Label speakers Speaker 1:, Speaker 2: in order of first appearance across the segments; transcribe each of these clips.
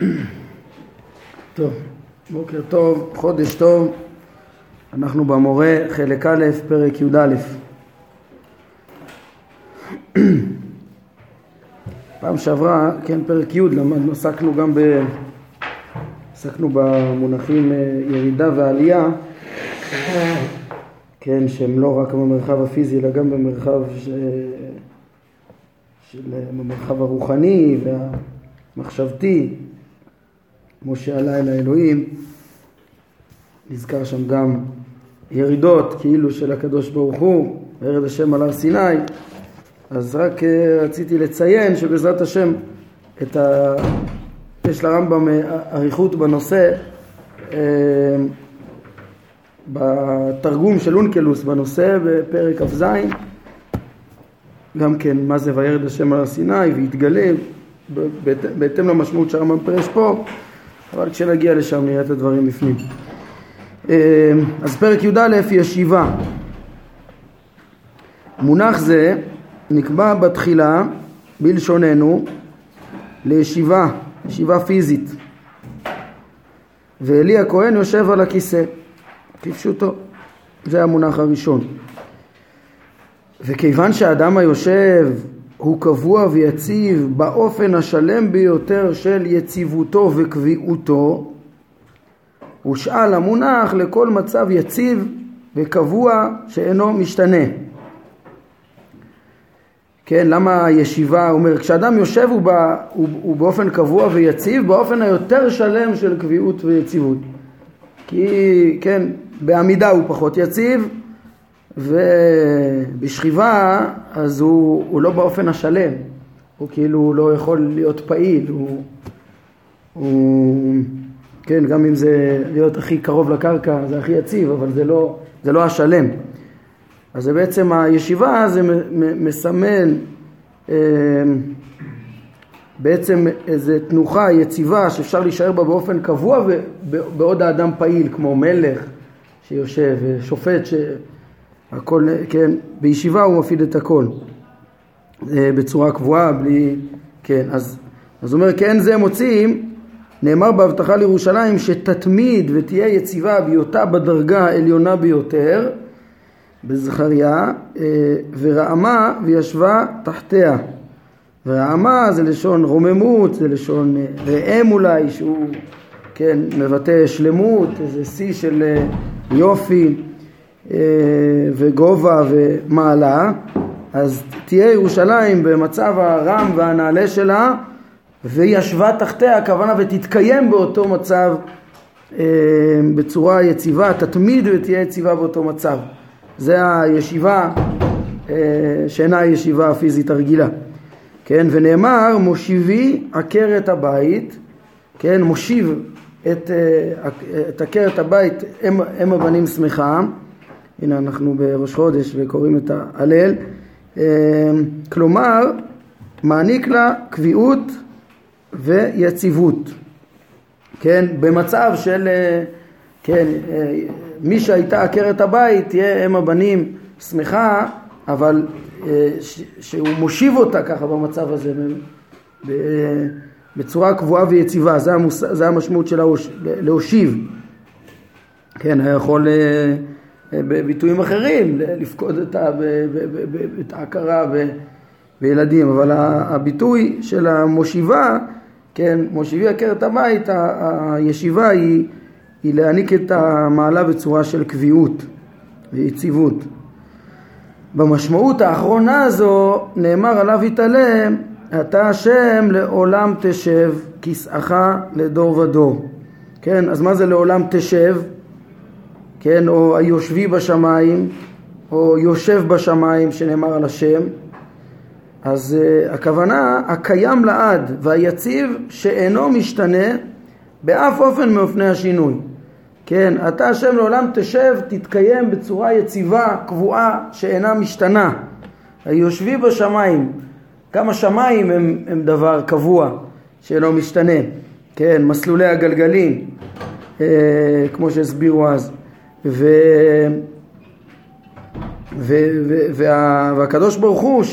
Speaker 1: טוב, בוקר טוב, חודש טוב, אנחנו במורה חלק א', פרק י"א. פעם שעברה, כן, פרק י', למדנו, עסקנו גם ב... עסקנו במונחים אה, ירידה ועלייה, כן, שהם לא רק במרחב הפיזי אלא גם במרחב ש... של... במרחב הרוחני והמחשבתי, כמו שעלה אל האלוהים, נזכר שם גם ירידות כאילו של הקדוש ברוך הוא, וירד השם על הר סיני, אז רק אה, רציתי לציין שבעזרת השם את ה... יש לרמב"ם אה, אריכות בנושא אה, בתרגום של אונקלוס בנושא בפרק כ"ז. גם כן מה זה וירד השם על הר סיני ויתגלה בהתאם למשמעות שהרמב"ם פרש פה אבל כשנגיע לשם נראה את הדברים בפנים. אז פרק י"א ישיבה. מונח זה נקבע בתחילה בלשוננו לישיבה, ישיבה פיזית. ואלי הכהן יושב על הכיסא כפשוטו. זה המונח הראשון. וכיוון שהאדם היושב הוא קבוע ויציב באופן השלם ביותר של יציבותו וקביעותו הושאל המונח לכל מצב יציב וקבוע שאינו משתנה כן, למה הישיבה אומר, כשאדם יושב הוא, בא, הוא, הוא באופן קבוע ויציב, באופן היותר שלם של קביעות ויציבות. כי, כן, בעמידה הוא פחות יציב, ובשכיבה אז הוא, הוא לא באופן השלם, הוא כאילו לא יכול להיות פעיל, הוא, הוא, כן, גם אם זה להיות הכי קרוב לקרקע זה הכי יציב, אבל זה לא, זה לא השלם. אז זה בעצם הישיבה זה מסמן אה, בעצם איזו תנוחה יציבה שאפשר להישאר בה באופן קבוע בעוד האדם פעיל כמו מלך שיושב, שופט שהכל, כן, בישיבה הוא מפעיל את הכל אה, בצורה קבועה, בלי, כן, אז, אז אומר כן זה מוצאים, נאמר בהבטחה לירושלים שתתמיד ותהיה יציבה בהיותה בדרגה העליונה ביותר בזכריה אה, ורעמה וישבה תחתיה. ורעמה זה לשון רוממות, זה לשון אה, ראם אולי שהוא כן מבטא שלמות, איזה שיא של יופי וגובה ומעלה אז תהיה ירושלים במצב הרם והנעלה שלה והיא ישבה תחתיה, הכוונה ותתקיים באותו מצב בצורה יציבה, תתמיד ותהיה יציבה באותו מצב זה הישיבה אה, שאינה ישיבה פיזית הרגילה. כן, ונאמר מושיבי עקרת הבית, כן, מושיב את, אה, את עקרת הבית אם, אם הבנים שמחה, הנה אנחנו בראש חודש וקוראים את ההלל, אה, כלומר מעניק לה קביעות ויציבות, כן, במצב של, כן, מי שהייתה עקרת הבית תהיה אם הבנים שמחה, אבל אה, שהוא מושיב אותה ככה במצב הזה בצורה קבועה ויציבה, זה, המוס... זה המשמעות של להושיב. כן, היה יכול אה, אה, בביטויים אחרים לפקוד את ההכרה בילדים, אבל הביטוי של המושיבה, כן, מושיבי עקרת הבית, הישיבה היא היא להעניק את המעלה בצורה של קביעות ויציבות. במשמעות האחרונה הזו נאמר עליו יתעלם אתה השם לעולם תשב כסאך לדור ודור. כן, אז מה זה לעולם תשב? כן, או היושבי בשמיים, או יושב בשמיים שנאמר על השם. אז uh, הכוונה הקיים לעד והיציב שאינו משתנה באף אופן מאופני השינוי. כן, אתה השם לעולם תשב, תתקיים בצורה יציבה, קבועה, שאינה משתנה. היושבי בשמיים, גם השמיים הם, הם דבר קבוע, שאינו משתנה. כן, מסלולי הגלגלים, אה, כמו שהסבירו אז. ו... ו... ו... וה... והקדוש ברוך הוא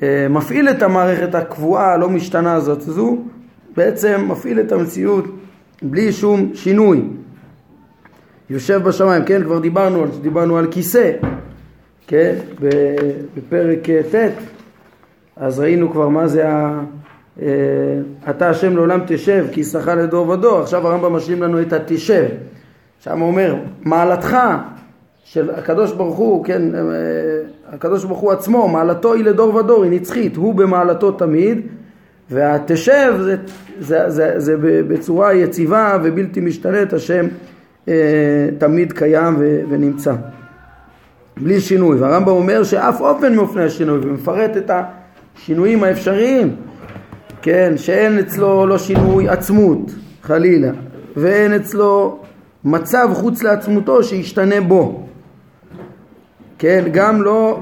Speaker 1: שמפעיל את המערכת הקבועה, הלא משתנה הזאת, זו בעצם מפעיל את המציאות בלי שום שינוי. יושב בשמיים, כן, כבר דיברנו, דיברנו על כיסא, כן, בפרק ט', אז ראינו כבר מה זה ה... אה, אתה השם לעולם תשב כי יששכר לדור ודור, עכשיו הרמב"ם משלים לנו את התשב, שם הוא אומר מעלתך של הקדוש ברוך הוא, כן, אה, הקדוש ברוך הוא עצמו, מעלתו היא לדור ודור, היא נצחית, הוא במעלתו תמיד, והתשב זה, זה, זה, זה בצורה יציבה ובלתי משתנית, השם אה, תמיד קיים ו, ונמצא, בלי שינוי, והרמב"ם אומר שאף אופן מאופני השינוי, ומפרט את השינויים האפשריים, כן, שאין אצלו לא שינוי עצמות, חלילה, ואין אצלו מצב חוץ לעצמותו שישתנה בו. כן, גם לא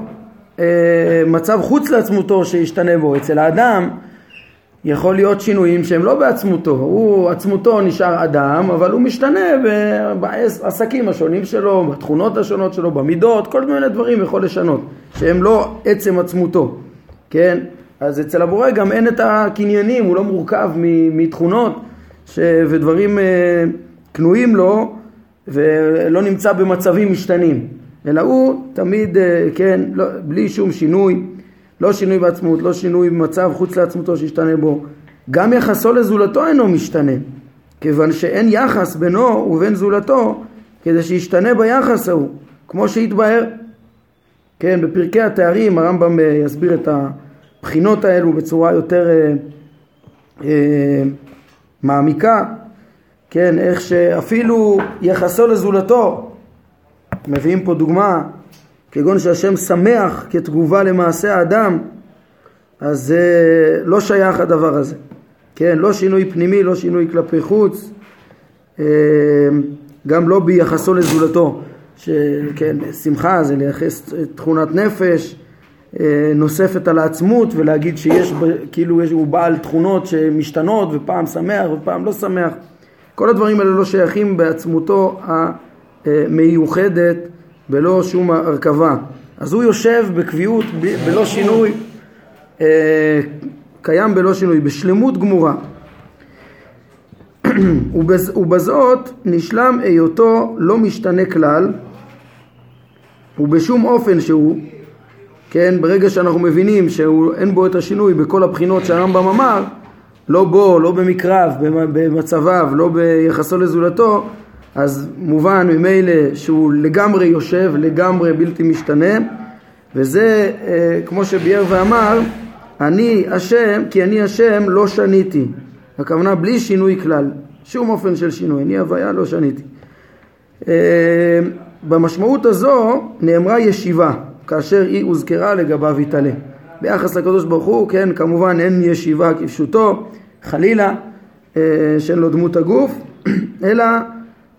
Speaker 1: אה, מצב חוץ לעצמותו שישתנה בו. אצל האדם יכול להיות שינויים שהם לא בעצמותו, הוא עצמותו נשאר אדם, אבל הוא משתנה בעסקים השונים שלו, בתכונות השונות שלו, במידות, כל מיני דברים יכול לשנות, שהם לא עצם עצמותו, כן? אז אצל הבורא גם אין את הקניינים, הוא לא מורכב מתכונות ש... ודברים אה, קנויים לו ולא נמצא במצבים משתנים, אלא הוא תמיד, אה, כן, לא, בלי שום שינוי, לא שינוי בעצמות, לא שינוי במצב חוץ לעצמותו שישתנה בו, גם יחסו לזולתו אינו משתנה, כיוון שאין יחס בינו ובין זולתו כדי שישתנה ביחס ההוא, כמו שהתבהר. כן, בפרקי התארים הרמב"ם אה, יסביר את הבחינות האלו בצורה יותר אה, אה, מעמיקה, כן, איך שאפילו יחסו לזולתו, מביאים פה דוגמה, כגון שהשם שמח כתגובה למעשה האדם, אז זה לא שייך הדבר הזה, כן, לא שינוי פנימי, לא שינוי כלפי חוץ, אה, גם לא ביחסו לזולתו, שכן, שמחה זה לייחס תכונת נפש אה, נוספת על העצמות ולהגיד שיש, כאילו הוא בעל תכונות שמשתנות ופעם שמח ופעם לא שמח כל הדברים האלה לא שייכים בעצמותו המיוחדת בלא שום הרכבה. אז הוא יושב בקביעות בלא שינוי, אה, קיים בלא שינוי, בשלמות גמורה. ובזאת נשלם היותו לא משתנה כלל ובשום אופן שהוא, כן, ברגע שאנחנו מבינים שאין בו את השינוי בכל הבחינות שהרמב"ם אמר, לא בו, לא במקרב, במצביו, לא ביחסו לזולתו, אז מובן ממילא שהוא לגמרי יושב, לגמרי בלתי משתנה, וזה אה, כמו שביאר ואמר, אני השם, כי אני השם לא שניתי. הכוונה בלי שינוי כלל, שום אופן של שינוי, אני הוויה לא שניתי. אה, במשמעות הזו נאמרה ישיבה, כאשר היא הוזכרה לגביו יתעלה. ביחס לקדוש ברוך הוא, כן, כמובן אין ישיבה כפשוטו, חלילה, אה, שאין לו דמות הגוף, אלא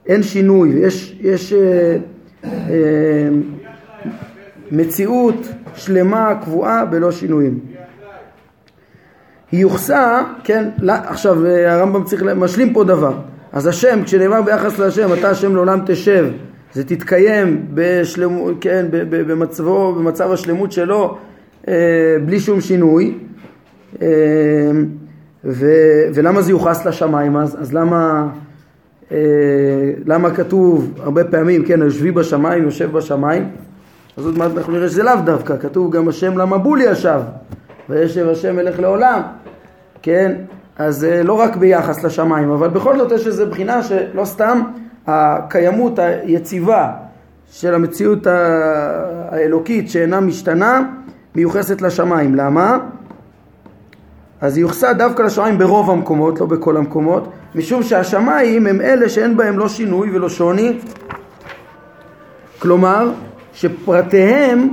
Speaker 1: אין שינוי, יש, יש אה, אה, מציאות שלמה, קבועה, בלא שינויים. היא יוחסה, כן, לא, עכשיו הרמב"ם צריך משלים פה דבר. אז השם, כשנאמר ביחס להשם, אתה השם לעולם תשב, זה תתקיים בשלמו, כן, במצבו, במצב השלמות שלו, בלי שום שינוי. אה, ו, ולמה זה יוחס לשמיים אז? אז למה, אה, למה כתוב הרבה פעמים, כן, יושבי בשמיים, יושב בשמיים? אז עוד מעט אנחנו נראה שזה לאו דווקא, כתוב גם השם למבול ישב, וישב השם מלך לעולם, כן? אז לא רק ביחס לשמיים, אבל בכל זאת יש איזו בחינה שלא סתם הקיימות היציבה של המציאות האלוקית שאינה משתנה מיוחסת לשמיים. למה? אז היא יוחסה דווקא לשמיים ברוב המקומות, לא בכל המקומות, משום שהשמיים הם אלה שאין בהם לא שינוי ולא שוני, כלומר שפרטיהם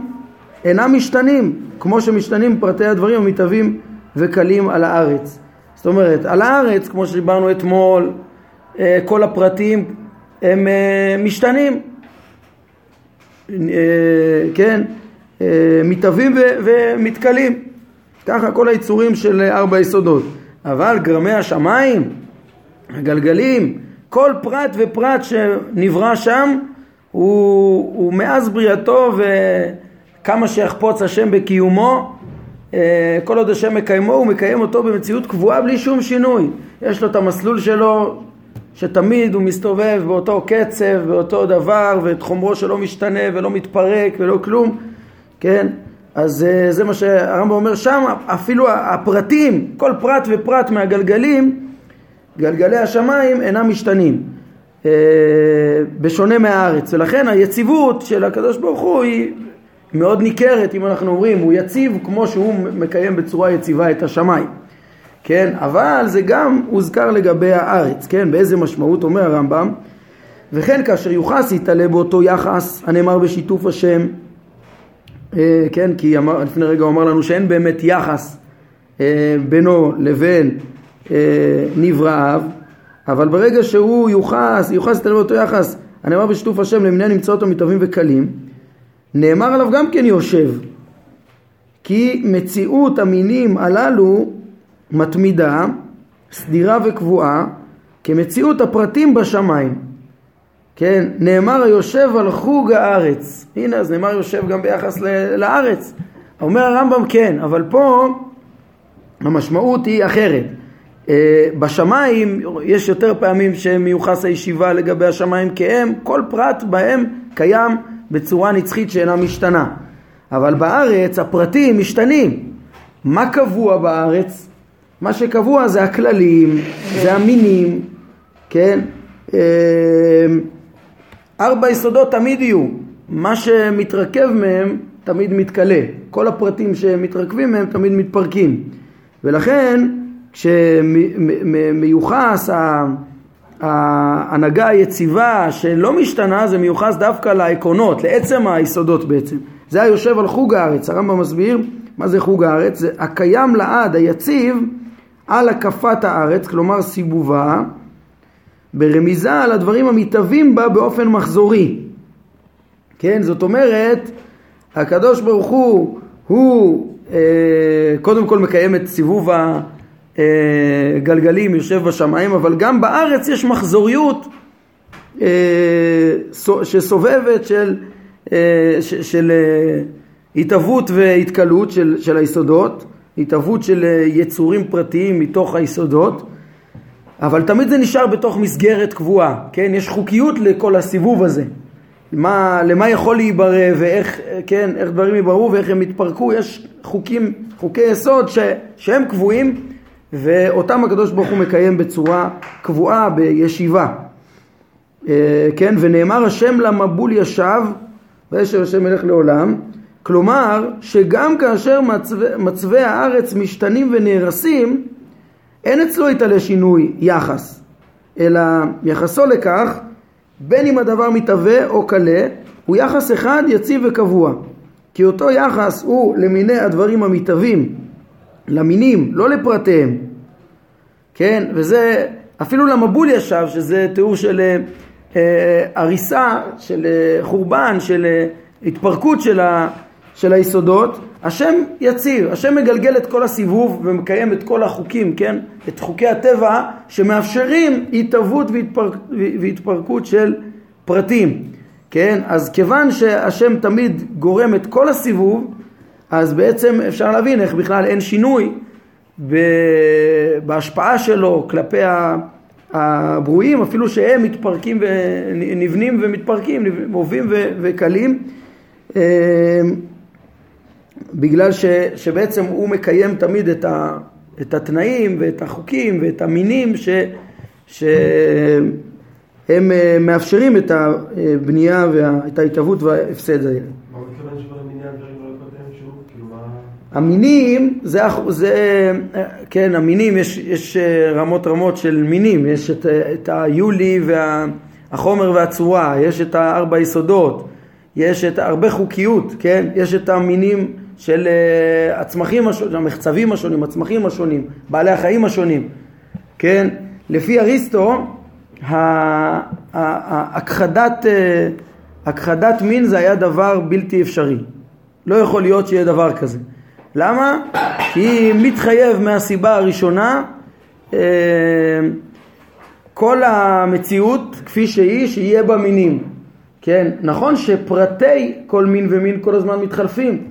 Speaker 1: אינם משתנים, כמו שמשתנים פרטי הדברים המתהווים וקלים על הארץ. זאת אומרת, על הארץ, כמו שדיברנו אתמול, אה, כל הפרטים הם אה, משתנים, אה, כן, מתהווים ומתכלים. ככה כל היצורים של ארבע יסודות. אבל גרמי השמיים, הגלגלים, כל פרט ופרט שנברא שם הוא, הוא מאז בריאתו וכמה שיחפוץ השם בקיומו אה, כל עוד השם מקיימו, הוא מקיים אותו במציאות קבועה בלי שום שינוי. יש לו את המסלול שלו, שתמיד הוא מסתובב באותו קצב, באותו דבר, ואת חומרו שלא משתנה ולא מתפרק ולא כלום, כן? אז אה, זה מה שהרמב"ם אומר שם, אפילו הפרטים, כל פרט ופרט מהגלגלים, גלגלי השמיים אינם משתנים, אה, בשונה מהארץ, ולכן היציבות של הקדוש ברוך הוא היא מאוד ניכרת, אם אנחנו אומרים, הוא יציב כמו שהוא מקיים בצורה יציבה את השמיים. כן, אבל זה גם הוזכר לגבי הארץ, כן, באיזה משמעות אומר הרמב"ם, וכן כאשר יוחס יתעלה באותו יחס הנאמר בשיתוף השם, כן, כי אמר, לפני רגע הוא אמר לנו שאין באמת יחס אה, בינו לבין אה, נבראיו, אבל ברגע שהוא יוחס, יוחס יתעלה באותו יחס הנאמר בשיתוף השם למניין נמצאות המתהווים וקלים, נאמר עליו גם כן יושב, כי מציאות המינים הללו מתמידה, סדירה וקבועה, כמציאות הפרטים בשמיים. כן, נאמר היושב על חוג הארץ. הנה, אז נאמר יושב גם ביחס לארץ. אומר הרמב"ם כן, אבל פה המשמעות היא אחרת. אה, בשמיים יש יותר פעמים שמיוחס הישיבה לגבי השמיים כי הם, כל פרט בהם קיים בצורה נצחית שאינה משתנה. אבל בארץ הפרטים משתנים. מה קבוע בארץ? מה שקבוע זה הכללים, זה המינים, כן? ארבע יסודות תמיד יהיו, מה שמתרכב מהם תמיד מתכלה, כל הפרטים שמתרכבים מהם תמיד מתפרקים. ולכן כשמיוחס ההנהגה היציבה שלא משתנה זה מיוחס דווקא לעקרונות, לעצם היסודות בעצם. זה היושב על חוג הארץ, הרמב"ם מסביר מה זה חוג הארץ, זה הקיים לעד, היציב על הקפת הארץ, כלומר סיבובה, ברמיזה על הדברים המתהווים בה באופן מחזורי. כן, זאת אומרת, הקדוש ברוך הוא, הוא אה, קודם כל מקיים את סיבוב הגלגלים, יושב בשמיים, אבל גם בארץ יש מחזוריות אה, שסובבת של, אה, של, של אה, התהוות והתקלות של, של היסודות. התהוות של אה, יצורים פרטיים מתוך היסודות, אבל תמיד זה נשאר בתוך מסגרת קבועה, כן? יש חוקיות לכל הסיבוב הזה. מה, למה יכול להיברא ואיך, כן, איך דברים ייבראו ואיך הם יתפרקו, יש חוקים, חוקי יסוד ש, שהם קבועים ואותם הקדוש ברוך הוא מקיים בצורה קבועה בישיבה. אה, כן, ונאמר השם למבול ישב וישב השם מלך לעולם כלומר שגם כאשר מצבי, מצבי הארץ משתנים ונהרסים אין אצלו איתה לשינוי יחס אלא יחסו לכך בין אם הדבר מתהווה או קלה הוא יחס אחד יציב וקבוע. כי אותו יחס הוא למיני הדברים המתהווים למינים לא לפרטיהם. כן? וזה אפילו למבול ישב שזה תיאור של אה, הריסה של אה, חורבן של אה, התפרקות של ה... של היסודות, השם יציב, השם מגלגל את כל הסיבוב ומקיים את כל החוקים, כן? את חוקי הטבע שמאפשרים התהוות והתפרק, והתפרקות של פרטים, כן? אז כיוון שהשם תמיד גורם את כל הסיבוב, אז בעצם אפשר להבין איך בכלל אין שינוי בהשפעה שלו כלפי הברואים, אפילו שהם מתפרקים ונבנים ומתפרקים, מובים וקלים. אה, בגלל ש, שבעצם הוא מקיים תמיד את, ה, את התנאים ואת החוקים ואת המינים ש, שהם אה, מאפשרים את הבנייה ואת ההתהוות וההפסד האלה. המינים זה, זה, כן, המינים, יש, יש אה, רמות רמות של מינים, יש את, את היולי והחומר והצורה, יש את הארבע יסודות, יש את הרבה חוקיות, כן, יש את המינים של אה, הצמחים השונים, המחצבים השונים, הצמחים השונים, בעלי החיים השונים, כן? לפי אריסטו, הכחדת, אה, הכחדת מין זה היה דבר בלתי אפשרי. לא יכול להיות שיהיה דבר כזה. למה? כי מתחייב מהסיבה הראשונה אה, כל המציאות כפי שהיא, שיהיה בה מינים. כן, נכון שפרטי כל מין ומין כל הזמן מתחלפים,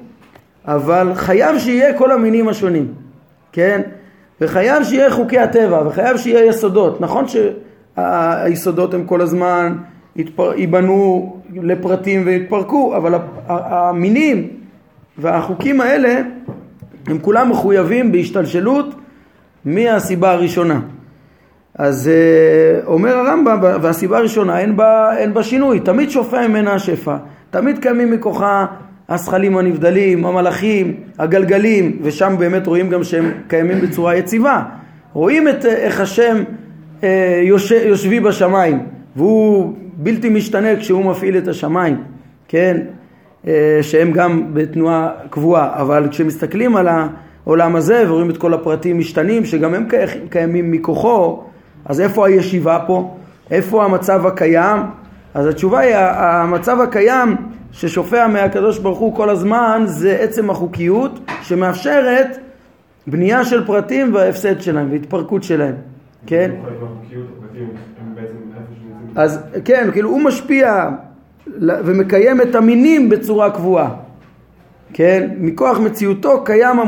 Speaker 1: אבל חייב שיהיה כל המינים השונים, כן? וחייב שיהיה חוקי הטבע, וחייב שיהיה יסודות. נכון שהיסודות הם כל הזמן. ייבנו לפרטים ויתפרקו, אבל המינים והחוקים האלה הם כולם מחויבים בהשתלשלות מהסיבה הראשונה. אז uh, אומר הרמב"ם, והסיבה הראשונה אין בה, אין בה שינוי, תמיד שופע ממנה השפע, תמיד קיימים מכוחה הזכלים הנבדלים, המלאכים, הגלגלים, ושם באמת רואים גם שהם קיימים בצורה יציבה. רואים את איך השם uh, יוש, יושבי בשמיים, והוא בלתי משתנה כשהוא מפעיל את השמיים, כן? Uh, שהם גם בתנועה קבועה, אבל כשמסתכלים על העולם הזה ורואים את כל הפרטים משתנים, שגם הם קיימים מכוחו, אז איפה הישיבה פה? איפה המצב הקיים? אז התשובה היא, המצב הקיים ששופע מהקדוש ברוך הוא כל הזמן זה עצם החוקיות שמאפשרת בנייה של פרטים וההפסד שלהם והתפרקות שלהם, כן? אז כן, כאילו הוא משפיע ומקיים את המינים בצורה קבועה, כן? מכוח מציאותו קיים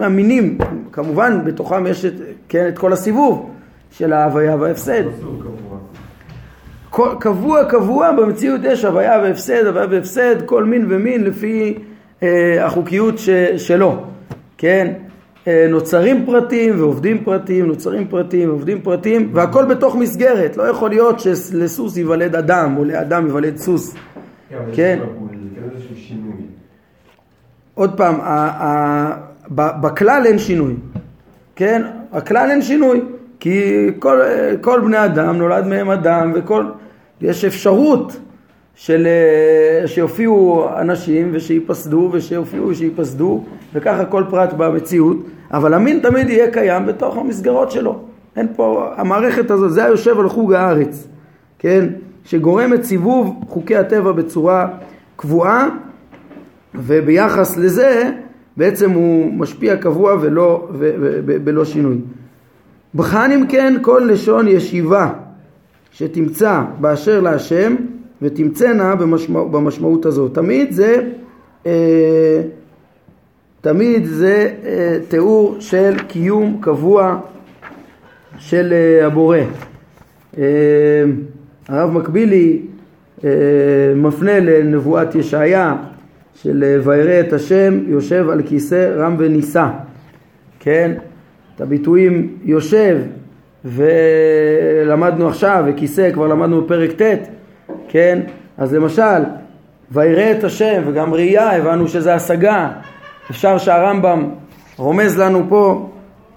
Speaker 1: המינים, כמובן בתוכם יש את, כן, את כל הסיבוב, של ההוויה וההפסד. קבוע קבוע במציאות יש הוויה והפסד, הוויה והפסד, כל מין ומין לפי אה, החוקיות ש, שלו, כן? אה, נוצרים פרטים ועובדים פרטים, נוצרים פרטים ועובדים פרטים והכל בתוך מסגרת, לא יכול להיות שלסוס ייוולד אדם או לאדם ייוולד סוס, כן? עוד פעם, בכלל אין שינוי, כן? הכלל אין שינוי כי כל, כל בני אדם נולד מהם אדם וכל, יש אפשרות של, שיופיעו אנשים ושיפסדו ושיופיעו ושיפסדו וככה כל פרט במציאות אבל המין תמיד יהיה קיים בתוך המסגרות שלו. אין פה, המערכת הזאת זה היושב על חוג הארץ כן, שגורמת סיבוב חוקי הטבע בצורה קבועה וביחס לזה בעצם הוא משפיע קבוע ולא, ובלא שינוי. בחן אם כן כל לשון ישיבה שתמצא באשר להשם ותמצאנה במשמע, במשמעות הזאת. תמיד זה, אה, תמיד זה אה, תיאור של קיום קבוע של אה, הבורא. אה, הרב מקבילי אה, מפנה לנבואת ישעיה של אה, וירא את השם יושב על כיסא רם ונישא, כן? את הביטויים יושב ולמדנו עכשיו, וכיסא כבר למדנו בפרק ט', כן? אז למשל, ויראה את השם וגם ראייה, הבנו שזה השגה. אפשר שהרמב"ם רומז לנו פה,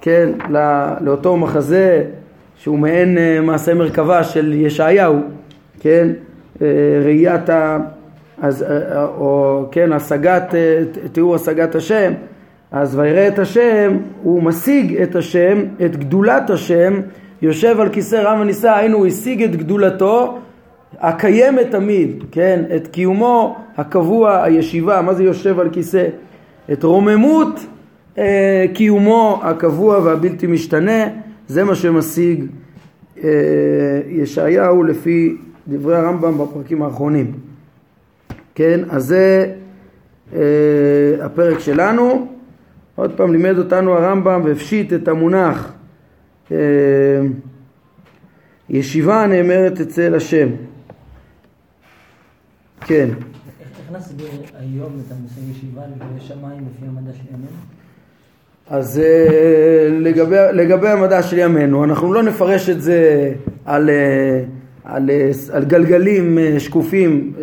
Speaker 1: כן, לא, לאותו מחזה שהוא מעין אה, מעשה מרכבה של ישעיהו, כן? אה, ראיית ה... אז, אה, או כן, השגת, תיאור השגת השם, אז ויראה את השם, הוא משיג את השם, את גדולת השם, יושב על כיסא רם ונישא, היינו הוא השיג את גדולתו הקיימת תמיד, כן, את קיומו הקבוע, הישיבה, מה זה יושב על כיסא? את רוממות אה, קיומו הקבוע והבלתי משתנה, זה מה שמשיג אה, ישעיהו לפי דברי הרמב"ם בפרקים האחרונים. כן, אז זה אה, הפרק שלנו. עוד פעם לימד אותנו הרמב"ם והפשיט את המונח אה, ישיבה נאמרת אצל השם. כן.
Speaker 2: איך נסביר היום את המושג ישיבה לגבי שמיים לפי המדע של ימינו?
Speaker 1: אז אה, לגבי, לגבי המדע של ימינו, אנחנו לא נפרש את זה על, אה, על, על גלגלים שקופים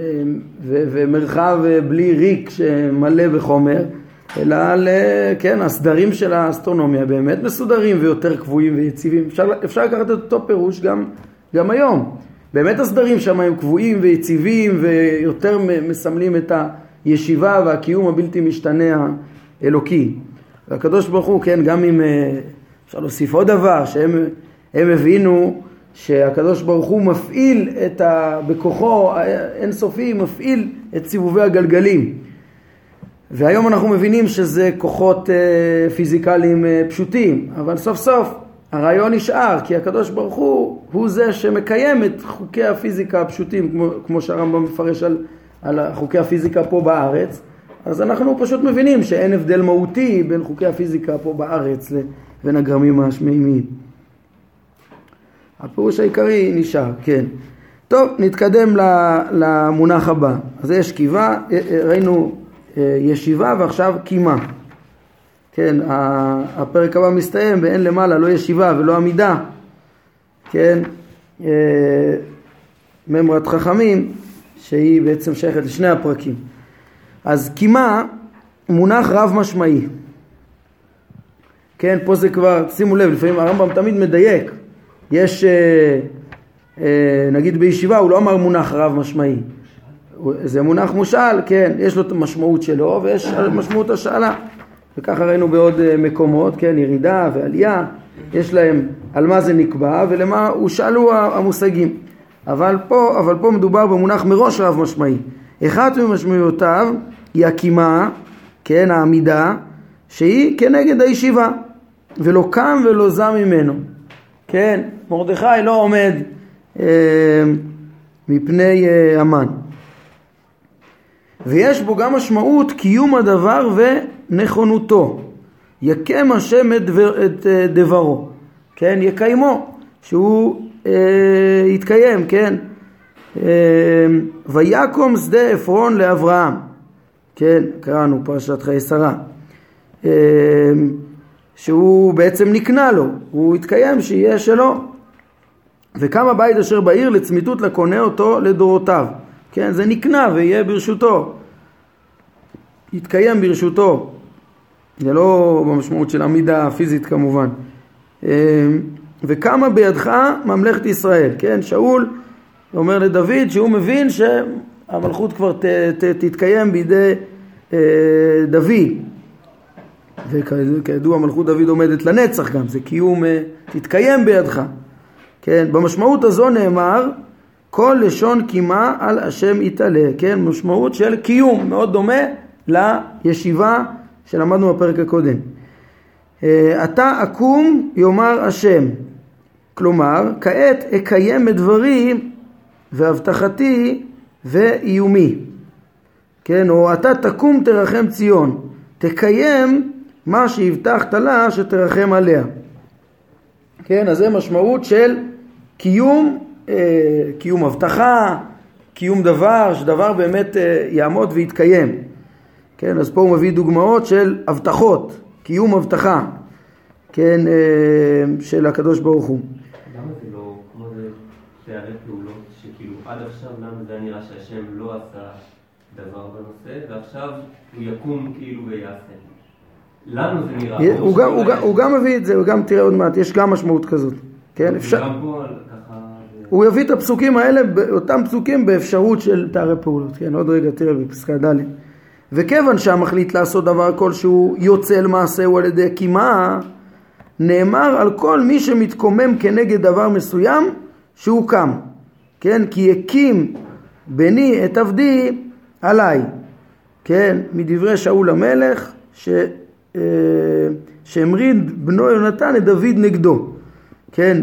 Speaker 1: ומרחב בלי ריק שמלא בחומר, אלא על, כן, הסדרים של האסטרונומיה באמת מסודרים ויותר קבועים ויציבים. אפשר, אפשר לקחת את אותו פירוש גם, גם היום. באמת הסדרים שם הם קבועים ויציבים ויותר מסמלים את הישיבה והקיום הבלתי משתנה האלוקי. והקדוש ברוך הוא, כן, גם אם אפשר להוסיף עוד דבר, שהם הבינו שהקדוש ברוך הוא מפעיל את ה... בכוחו האינסופי, מפעיל את סיבובי הגלגלים. והיום אנחנו מבינים שזה כוחות אה, פיזיקליים אה, פשוטים, אבל סוף סוף הרעיון נשאר, כי הקדוש ברוך הוא הוא זה שמקיים את חוקי הפיזיקה הפשוטים, כמו, כמו שהרמב"ם מפרש על, על חוקי הפיזיקה פה בארץ, אז אנחנו פשוט מבינים שאין הבדל מהותי בין חוקי הפיזיקה פה בארץ לבין הגרמים השמימיים. הפירוש העיקרי נשאר, כן. טוב, נתקדם למונח הבא. אז יש קיבה, ראינו אה, ישיבה ועכשיו קימה. כן, הפרק הבא מסתיים באין למעלה לא ישיבה ולא עמידה. כן, אה, ממרת חכמים שהיא בעצם שייכת לשני הפרקים. אז קימה מונח רב משמעי. כן, פה זה כבר, שימו לב, לפעמים הרמב"ם תמיד מדייק. יש, אה, אה, נגיד בישיבה, הוא לא אמר מונח רב משמעי. זה מונח מושאל, כן, יש לו את המשמעות שלו ויש משמעות השאלה. וככה ראינו בעוד אה, מקומות, כן, ירידה ועלייה, יש להם על מה זה נקבע ולמה הושאלו המושגים. אבל פה, אבל פה מדובר במונח מראש רב משמעי. אחת ממשמעויותיו היא הקימה, כן, העמידה, שהיא כנגד הישיבה, ולא קם ולא זע ממנו. כן, מרדכי לא עומד אה, מפני אה, המן. ויש בו גם משמעות קיום הדבר ונכונותו. יקם השם את, דבר, את אה, דברו, כן, יקיימו, שהוא אה, יתקיים, כן? אה, ויקום שדה עפרון לאברהם, כן, קראנו פרשת חיי שרה, אה, שהוא בעצם נקנה לו, הוא יתקיים שיהיה שלו. וקם הבית אשר בעיר לצמיתות לקונה אותו לדורותיו, כן, זה נקנה ויהיה ברשותו, יתקיים ברשותו, זה לא במשמעות של עמידה פיזית כמובן. וקמה בידך ממלכת ישראל, כן? שאול אומר לדוד שהוא מבין שהמלכות כבר ת, ת, תתקיים בידי אה, דוד וכידוע מלכות דוד עומדת לנצח גם, זה קיום, אה, תתקיים בידך, כן? במשמעות הזו נאמר כל לשון קימה על השם יתעלה, כן? משמעות של קיום, מאוד דומה לישיבה שלמדנו בפרק הקודם. אה, אתה אקום יאמר השם כלומר, כעת אקיים את דברי והבטחתי ואיומי. כן, או אתה תקום תרחם ציון, תקיים מה שהבטחת לה שתרחם עליה. כן, אז זה משמעות של קיום, אה, קיום הבטחה, קיום דבר, שדבר באמת אה, יעמוד ויתקיים. כן, אז פה הוא מביא דוגמאות של הבטחות, קיום הבטחה, כן, אה, של הקדוש ברוך הוא.
Speaker 3: תיארי פעולות שכאילו עד עכשיו למה זה נראה שהשם לא עשה דבר בנושא ועכשיו הוא יקום כאילו ויעשה. לנו זה נראה... הוא גם, הוא,
Speaker 1: גם, הוא גם מביא את זה, הוא גם תראה עוד מעט, יש גם משמעות כזאת. כן, אפשר...
Speaker 3: גם פה ככה...
Speaker 1: הוא יביא את הפסוקים האלה, אותם פסוקים באפשרות של תארי פעולות. כן, עוד רגע תראה בפסקה ד'. וכיוון שהמחליט לעשות דבר כלשהו יוצא אל מעשהו על ידי קימה, נאמר על כל מי שמתקומם כנגד דבר מסוים שהוא קם, כן? כי הקים בני את עבדי עליי, כן? מדברי שאול המלך, ש... אה, שהמריד בנו יונתן את דוד נגדו, כן?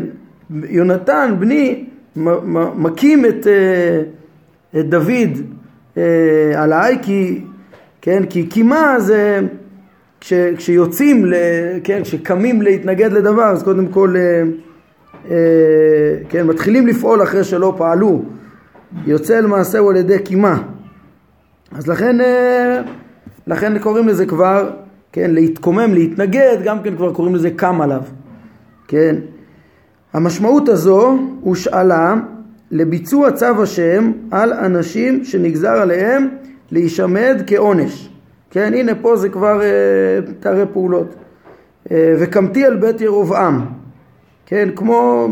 Speaker 1: יונתן בני מקים את, אה, את דוד אה, עליי כי, כן? כי קימה זה כש, כשיוצאים, כן? כשקמים להתנגד לדבר אז קודם כל אה, כן, מתחילים לפעול אחרי שלא פעלו, יוצא אל מעשהו על ידי קימה. אז לכן, אה, לכן קוראים לזה כבר, כן, להתקומם, להתנגד, גם כן כבר קוראים לזה קם עליו, כן. המשמעות הזו הושאלה לביצוע צו השם על אנשים שנגזר עליהם להישמד כעונש. כן, הנה פה זה כבר אה, תארי פעולות. אה, וקמתי על בית ירבעם. כן, כמו,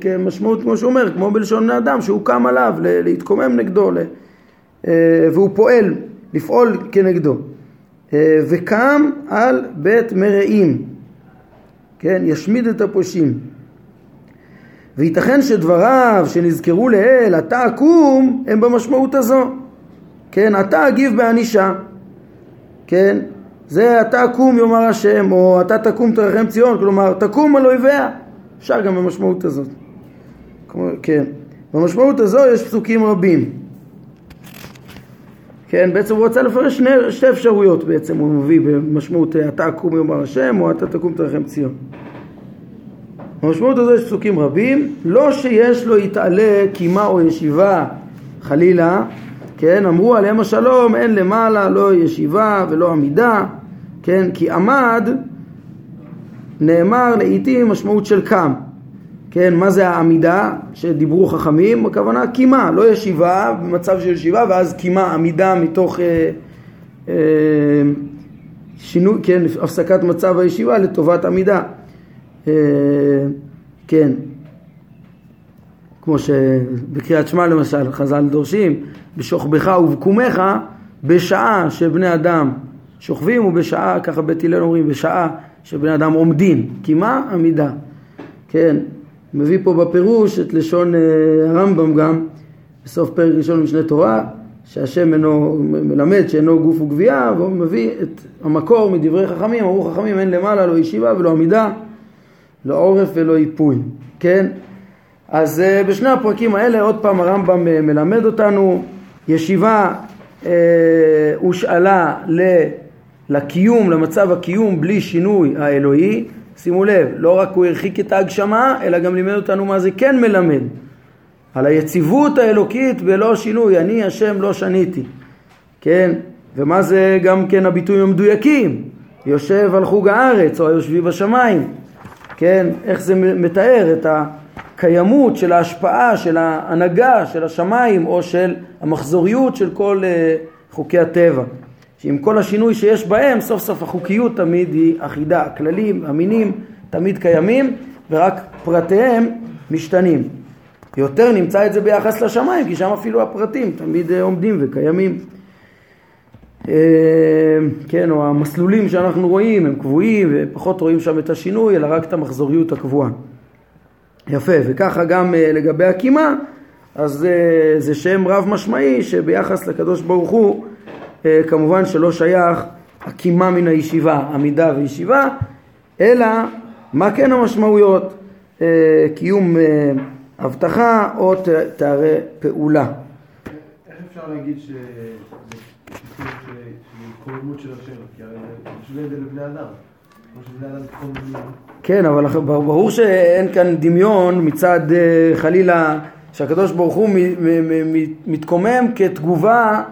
Speaker 1: כמשמעות, כמו שהוא אומר, כמו בלשון בני אדם, שהוא קם עליו להתקומם נגדו, אה, והוא פועל, לפעול כנגדו. אה, וקם על בית מרעים, כן, ישמיד את הפושעים. וייתכן שדבריו שנזכרו לעיל, אתה אקום, הם במשמעות הזו. כן, אתה אגיב בענישה. כן, זה אתה אקום יאמר השם, או אתה תקום תרחם ציון, כלומר תקום על אויביה. אפשר גם במשמעות הזאת. כמו, כן. במשמעות הזו יש פסוקים רבים. כן, בעצם הוא רצה לפרש שני, שתי אפשרויות בעצם, הוא מביא במשמעות אתה קום יאמר השם או אתה תקום תרחם ציון. במשמעות הזו יש פסוקים רבים, לא שיש לו יתעלה קימה או ישיבה חלילה, כן, אמרו עליהם השלום אין למעלה לא ישיבה ולא עמידה, כן, כי עמד נאמר לעיתים משמעות של קם, כן, מה זה העמידה שדיברו חכמים? הכוונה קימה, לא ישיבה, במצב של ישיבה ואז קימה, עמידה מתוך אה, אה, שינוי, כן, הפסקת מצב הישיבה לטובת עמידה. אה, כן, כמו שבקריאת שמע למשל חז"ל דורשים, בשוכבך ובקומך בשעה שבני אדם שוכבים ובשעה, ככה בית הלל אומרים, בשעה שבני אדם עומדים, קימה עמידה, כן, מביא פה בפירוש את לשון אה, הרמב"ם גם, בסוף פרק ראשון משנה תורה, שהשם אינו מלמד שאינו גוף וגבייה, והוא מביא את המקור מדברי חכמים, אמרו חכמים אין למעלה לא ישיבה ולא עמידה, לא עורף ולא איפוי, כן? אז אה, בשני הפרקים האלה עוד פעם הרמב"ם אה, מלמד אותנו, ישיבה הושאלה לקיום, למצב הקיום בלי שינוי האלוהי, שימו לב, לא רק הוא הרחיק את ההגשמה, אלא גם לימד אותנו מה זה כן מלמד. על היציבות האלוקית בלא שינוי, אני השם לא שניתי. כן? ומה זה גם כן הביטויים המדויקים? יושב על חוג הארץ או היושבי בשמיים. כן? איך זה מתאר את הקיימות של ההשפעה, של ההנהגה של השמיים או של המחזוריות של כל uh, חוקי הטבע. שעם כל השינוי שיש בהם, סוף סוף החוקיות תמיד היא אחידה. הכללים, המינים, תמיד קיימים, ורק פרטיהם משתנים. יותר נמצא את זה ביחס לשמיים, כי שם אפילו הפרטים תמיד אה, עומדים וקיימים. אה, כן, או המסלולים שאנחנו רואים הם קבועים ופחות רואים שם את השינוי, אלא רק את המחזוריות הקבועה. יפה, וככה גם אה, לגבי הקימה, אז זה שם רב משמעי שביחס לקדוש ברוך הוא אה, כמובן שלא שייך הקימה מן הישיבה, עמידה וישיבה, אלא מה כן המשמעויות, אה, קיום אה, הבטחה או תארי פעולה.
Speaker 4: איך אפשר להגיד שזה התקוממות של השם? כי הרי זה לבני אדם.
Speaker 1: כן, אבל ברור שאין כאן דמיון מצד חלילה שהקדוש ברוך הוא מתקומם כתגובה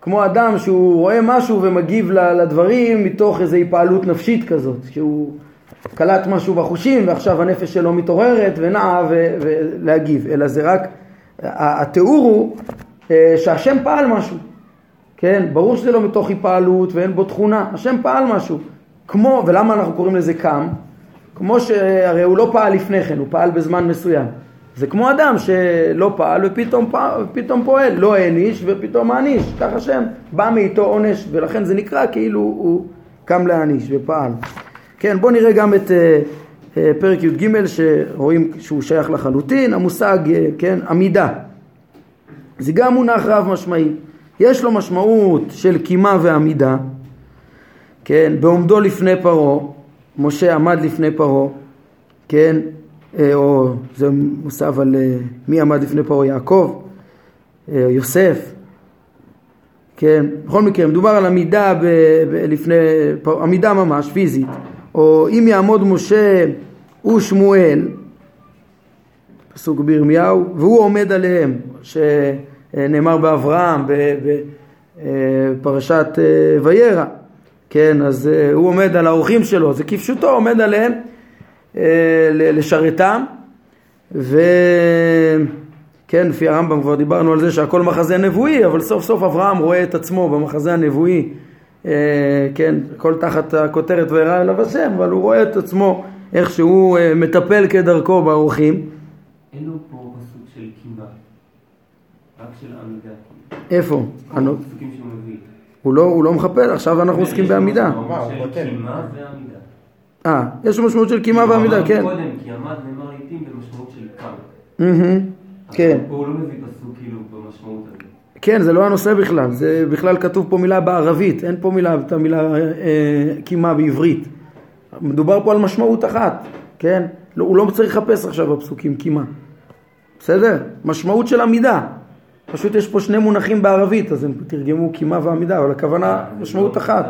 Speaker 1: כמו אדם שהוא רואה משהו ומגיב לדברים מתוך איזו התפעלות נפשית כזאת, שהוא קלט משהו בחושים ועכשיו הנפש שלו מתעוררת ונעה ולהגיב, אלא זה רק, התיאור הוא אה, שהשם פעל משהו, כן? ברור שזה לא מתוך התפעלות ואין בו תכונה, השם פעל משהו, כמו, ולמה אנחנו קוראים לזה קם? כמו שהרי הוא לא פעל לפני כן, הוא פעל בזמן מסוים. זה כמו אדם שלא פעל ופתאום, ופתאום פועל, לא העניש ופתאום מעניש, כך השם, בא מאיתו עונש ולכן זה נקרא כאילו הוא קם להעניש ופעל. כן, בואו נראה גם את uh, uh, פרק י"ג שרואים שהוא שייך לחלוטין, המושג, uh, כן, עמידה. זה גם מונח רב משמעי. יש לו משמעות של קימה ועמידה, כן, בעומדו לפני פרעה, משה עמד לפני פרעה, כן, אה, או זה מוסב על אה, מי עמד לפני פרעה? יעקב, אה, יוסף, כן, בכל מקרה מדובר על עמידה ב, ב, לפני, עמידה ממש פיזית, או אם יעמוד משה ושמואל, פסוק בירמיהו, והוא עומד עליהם, שנאמר באברהם בפרשת וירא, כן, אז הוא עומד על האורחים שלו, זה כפשוטו עומד עליהם אה, לשרתם וכן לפי הרמב"ם כבר דיברנו על זה שהכל מחזה נבואי אבל סוף סוף אברהם רואה את עצמו במחזה הנבואי אה, כן הכל תחת הכותרת וירא אליו השם אבל הוא רואה את עצמו איך שהוא אה, מטפל כדרכו באורחים
Speaker 3: אין לו פה פסוק של קימה רק של עמידה
Speaker 1: איפה? הוא לא, הוא לא מחפש, עכשיו אנחנו עוסקים בעמידה. אה, יש לו משמעות של קימה ועמידה, כן.
Speaker 3: קודם, כי עמד נאמר לעיתים במשמעות של
Speaker 1: קם. כן.
Speaker 3: פה הוא לא מביא פסוק כאילו במשמעות הזאת.
Speaker 1: כן, זה לא הנושא בכלל, זה בכלל כתוב פה מילה בערבית, אין פה מילה, את המילה אה, קימה בעברית. מדובר פה על משמעות אחת, כן? לא, הוא לא צריך לחפש עכשיו בפסוקים קימה. בסדר? משמעות של עמידה. פשוט יש פה שני מונחים בערבית, אז הם תרגמו קימה ועמידה, אבל הכוונה משמעות אחת.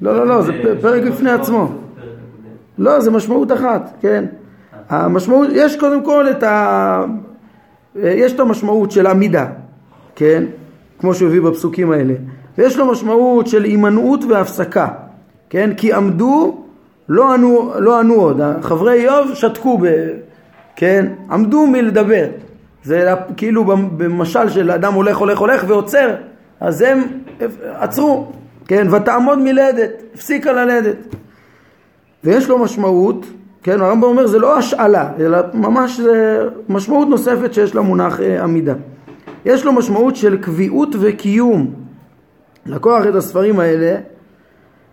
Speaker 1: לא, לא, לא, זה פרק בפני עצמו. לא, זה משמעות אחת, כן. המשמעות, יש קודם כל את ה... יש את המשמעות של עמידה, כן? כמו שהוא הביא בפסוקים האלה. ויש לו משמעות של הימנעות והפסקה, כן? כי עמדו, לא ענו, לא ענו עוד. חברי איוב שתקו, ב, כן? עמדו מלדבר. זה כאילו במשל של אדם הולך הולך הולך ועוצר, אז הם עצרו, כן? ותעמוד מלדת, הפסיקה ללדת. ויש לו משמעות, כן? הרמב"ם אומר זה לא השאלה, אלא ממש זה משמעות נוספת שיש למונח אה, עמידה. יש לו משמעות של קביעות וקיום. לקוח את הספרים האלה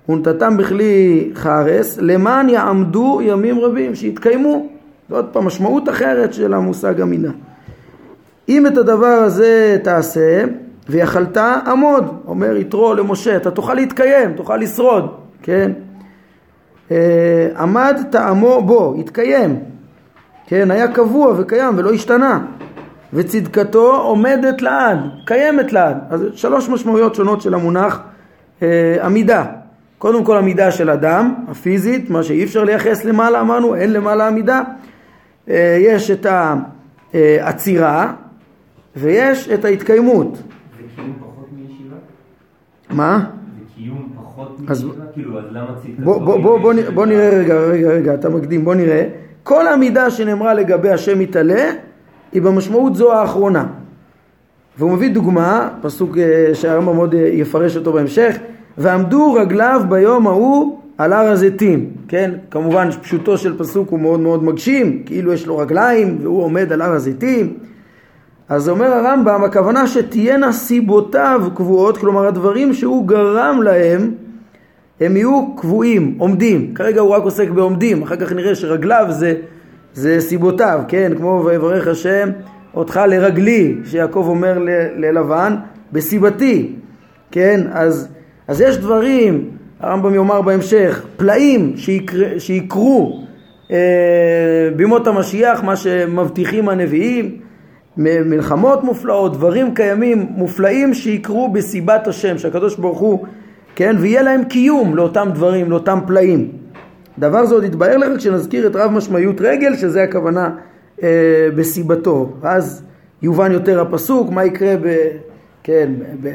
Speaker 1: ונתתם בכלי חרס למען יעמדו ימים רבים, שיתקיימו. זאת פעם משמעות אחרת של המושג עמידה. אם את הדבר הזה תעשה ויכלת עמוד, אומר יתרו למשה, אתה תוכל להתקיים, תוכל לשרוד, כן? אה, עמד טעמו בו, התקיים, כן? היה קבוע וקיים ולא השתנה. וצדקתו עומדת לעד, קיימת לעד. אז שלוש משמעויות שונות של המונח אה, עמידה. קודם כל עמידה של אדם, הפיזית, מה שאי אפשר לייחס למעלה, אמרנו, אין למעלה עמידה. אה, יש את העצירה ויש את ההתקיימות.
Speaker 3: וקיום פחות מישיבה?
Speaker 1: מה?
Speaker 3: וקיום פחות מישיבה? כאילו, אז למה?
Speaker 1: בוא, נ- בוא נראה רגע, רגע, רגע, אתה מקדים, בוא נראה. כל המידה שנאמרה לגבי השם יתעלה היא במשמעות זו האחרונה. והוא מביא דוגמה, פסוק אה, שהרמב"ם עוד אה, יפרש אותו בהמשך, ועמדו רגליו ביום ההוא על הר הזיתים, כן? כמובן פשוטו של פסוק הוא מאוד מאוד מגשים, כאילו יש לו רגליים והוא עומד על הר הזיתים. אז אומר הרמב"ם, הכוונה שתהיינה סיבותיו קבועות, כלומר הדברים שהוא גרם להם הם יהיו קבועים, עומדים. כרגע הוא רק עוסק בעומדים, אחר כך נראה שרגליו זה, זה סיבותיו, כן? כמו ויברך השם אותך לרגלי, שיעקב אומר ל- ללבן, בסיבתי, כן? אז, אז יש דברים, הרמב"ם יאמר בהמשך, פלאים שיקר, שיקרו אה, בימות המשיח, מה שמבטיחים הנביאים, מלחמות מופלאות, דברים קיימים מופלאים שיקרו בסיבת השם, שהקדוש ברוך הוא, כן, ויהיה להם קיום לאותם דברים, לאותם פלאים. דבר זה עוד יתבהר לך כשנזכיר את רב משמעיות רגל, שזה הכוונה אה, בסיבתו. ואז יובן יותר הפסוק, מה יקרה ב, כן,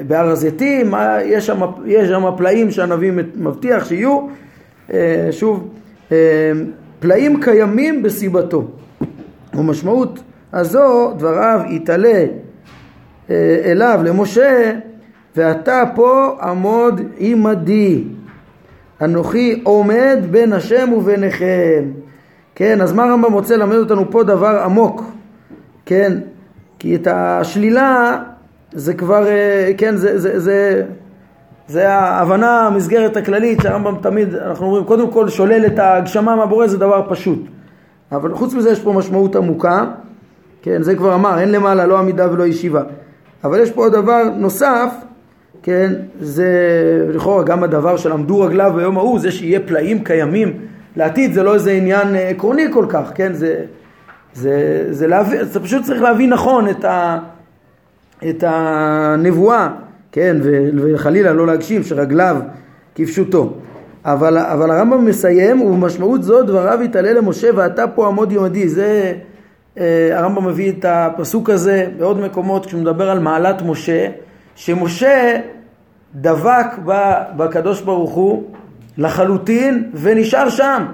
Speaker 1: בהר הזיתים, יש, שם, יש שם פלאים שהנביא מבטיח שיהיו. אה, שוב, אה, פלאים קיימים בסיבתו. ומשמעות הזו, דבריו יתעלה אה, אליו למשה, ואתה פה עמוד עמדי. אנוכי עומד בין השם וביניכם. כן, אז מה הרמב"ם רוצה ללמד אותנו פה דבר עמוק, כן, כי את השלילה זה כבר, אה, כן, זה, זה, זה, זה ההבנה, המסגרת הכללית שהרמב"ם תמיד, אנחנו אומרים, קודם כל שולל את ההגשמה מהבורא זה דבר פשוט. אבל חוץ מזה יש פה משמעות עמוקה, כן, זה כבר אמר, אין למעלה לא עמידה ולא ישיבה. אבל יש פה עוד דבר נוסף, כן, זה לכאורה גם הדבר של עמדו רגליו ביום ההוא, זה שיהיה פלאים קיימים לעתיד, זה לא איזה עניין אה, עקרוני כל כך, כן, זה, זה, זה, להבין, זה פשוט צריך להבין נכון את, ה, את הנבואה, כן, וחלילה לא להגשים שרגליו כפשוטו. אבל, אבל הרמב"ם מסיים, ובמשמעות זו דבריו יתעלה למשה ואתה פה עמוד ימדי. זה, הרמב"ם מביא את הפסוק הזה בעוד מקומות כשהוא מדבר על מעלת משה, שמשה דבק בקדוש ברוך הוא לחלוטין ונשאר שם.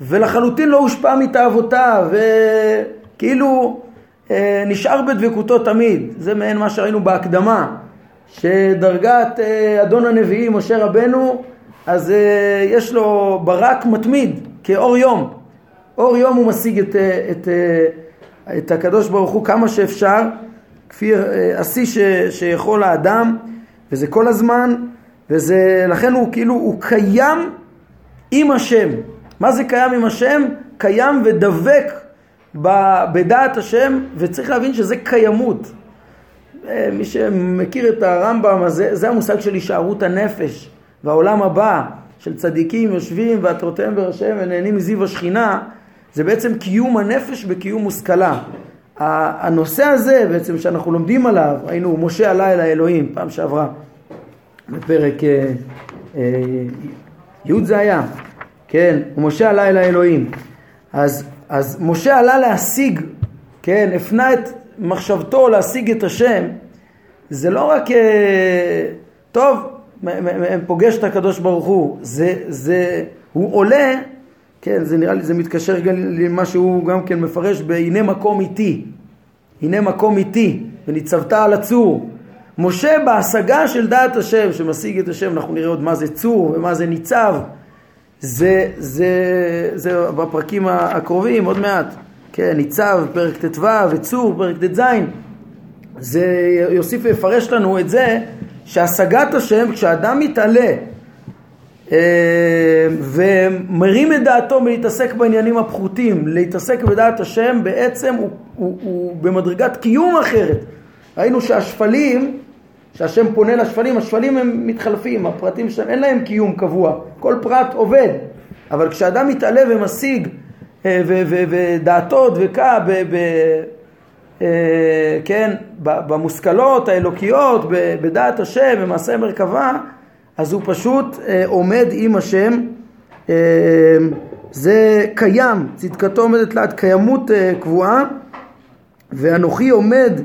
Speaker 1: ולחלוטין לא הושפע מתאוותיו, וכאילו אה, נשאר בדבקותו תמיד. זה מעין מה שראינו בהקדמה, שדרגת אה, אדון הנביאים, משה רבנו, אז אה, יש לו ברק מתמיד, כאור יום. אור יום הוא משיג את, אה, את, אה, את הקדוש ברוך הוא כמה שאפשר, כפי אה, השיא ש, שיכול האדם, וזה כל הזמן, וזה, לכן הוא כאילו, הוא קיים עם השם. מה זה קיים עם השם? קיים ודבק בדעת השם, וצריך להבין שזה קיימות. מי שמכיר את הרמב"ם, אז זה, זה המושג של הישארות הנפש והעולם הבא, של צדיקים יושבים ועטרותיהם בראשיהם ונהנים מזיו השכינה, זה בעצם קיום הנפש בקיום מושכלה. הנושא הזה בעצם שאנחנו לומדים עליו, היינו משה עלה אל האלוהים, פעם שעברה, בפרק אה, אה, י' זה היה, כן, משה עלה אל האלוהים. אז, אז משה עלה להשיג, כן, הפנה את מחשבתו להשיג את השם, זה לא רק, אה, טוב, פוגש את הקדוש ברוך הוא, זה, זה, הוא עולה, כן, זה נראה לי, זה מתקשר גם למה שהוא גם כן מפרש ב"הנה מקום איתי", הנה מקום איתי, וניצבת על הצור. משה בהשגה של דעת השם, שמשיג את השם, אנחנו נראה עוד מה זה צור ומה זה ניצב, זה, זה, זה בפרקים הקרובים, עוד מעט. כן, ניצב, פרק ט"ו, וצור, פרק ט"ז. זה יוסיף ויפרש לנו את זה שהשגת השם, כשאדם מתעלה ומרים את דעתו מלהתעסק בעניינים הפחותים, להתעסק בדעת השם, בעצם הוא, הוא, הוא במדרגת קיום אחרת. ראינו שהשפלים, שהשם פונה לשפלים, השפלים הם מתחלפים, הפרטים שלהם אין להם קיום קבוע, כל פרט עובד, אבל כשאדם מתעלה ומשיג אה, ודעתו דבקה ב... ב אה, כן, במושכלות האלוקיות, בדעת השם, במעשה מרכבה, אז הוא פשוט אה, עומד עם השם, זה קיים, צדקתו עומדת לעד קיימות קבועה, ואנוכי עומד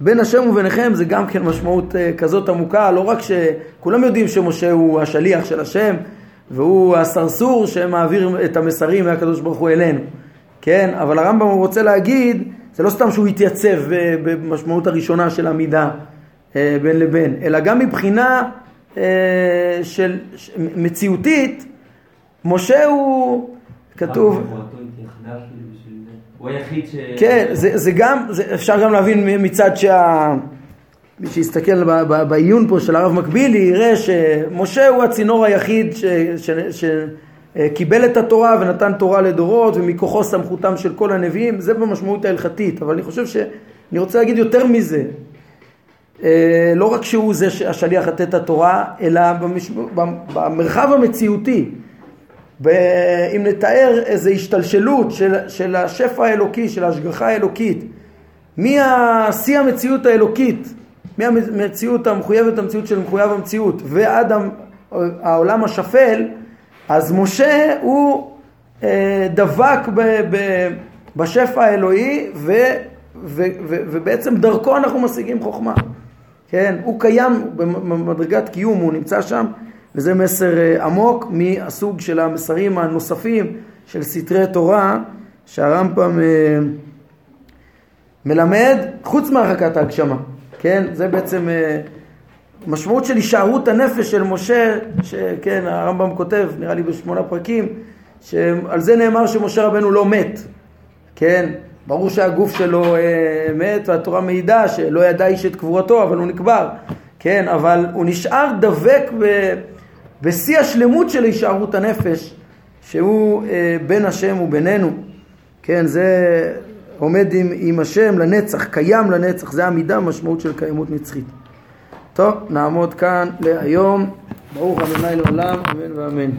Speaker 1: בין השם וביניכם זה גם כן משמעות כזאת עמוקה, לא רק שכולם יודעים שמשה הוא השליח של השם, והוא הסרסור שמעביר את המסרים מהקדוש ברוך הוא אלינו, כן? אבל הרמב"ם רוצה להגיד, זה לא סתם שהוא התייצב במשמעות הראשונה של עמידה אה, בין לבין, אלא גם מבחינה אה, של מציאותית, משה הוא, כתוב...
Speaker 3: הוא היחיד ש...
Speaker 1: כן, זה, זה גם, זה אפשר גם להבין מצד שה... מי שיסתכל בעיון פה של הרב מקבילי יראה שמשה הוא הצינור היחיד שקיבל את התורה ונתן תורה לדורות ומכוחו סמכותם של כל הנביאים, זה במשמעות ההלכתית, אבל אני חושב שאני רוצה להגיד יותר מזה, אה, לא רק שהוא זה השליח לתת התורה, אלא במרחב המציאותי, אם נתאר איזו השתלשלות של, של השפע האלוקי, של ההשגחה האלוקית, מהשיא המציאות האלוקית מהמציאות המחויבת המציאות של מחויב המציאות ועד העולם השפל, אז משה הוא אה, דבק ב, ב, בשפע האלוהי ו, ו, ו, ובעצם דרכו אנחנו משיגים חוכמה. כן, הוא קיים במדרגת קיום, הוא נמצא שם וזה מסר אה, עמוק מהסוג של המסרים הנוספים של סתרי תורה שהרמב"ם אה, מלמד חוץ מהרחקת ההגשמה. כן? זה בעצם אה, משמעות של הישארות הנפש של משה, שכן, הרמב"ם כותב, נראה לי בשמונה פרקים, שעל זה נאמר שמשה רבנו לא מת, כן? ברור שהגוף שלו אה, מת והתורה מעידה שלא ידע איש את קבורתו, אבל הוא נקבר, כן? אבל הוא נשאר דבק ב, בשיא השלמות של הישארות הנפש, שהוא אה, בין השם ובינינו, כן? זה עומד עם, עם השם לנצח, קיים לנצח, זה עמידה משמעות של קיימות נצחית. טוב, נעמוד כאן להיום. ברוך ה' לעולם, אמן ואמן.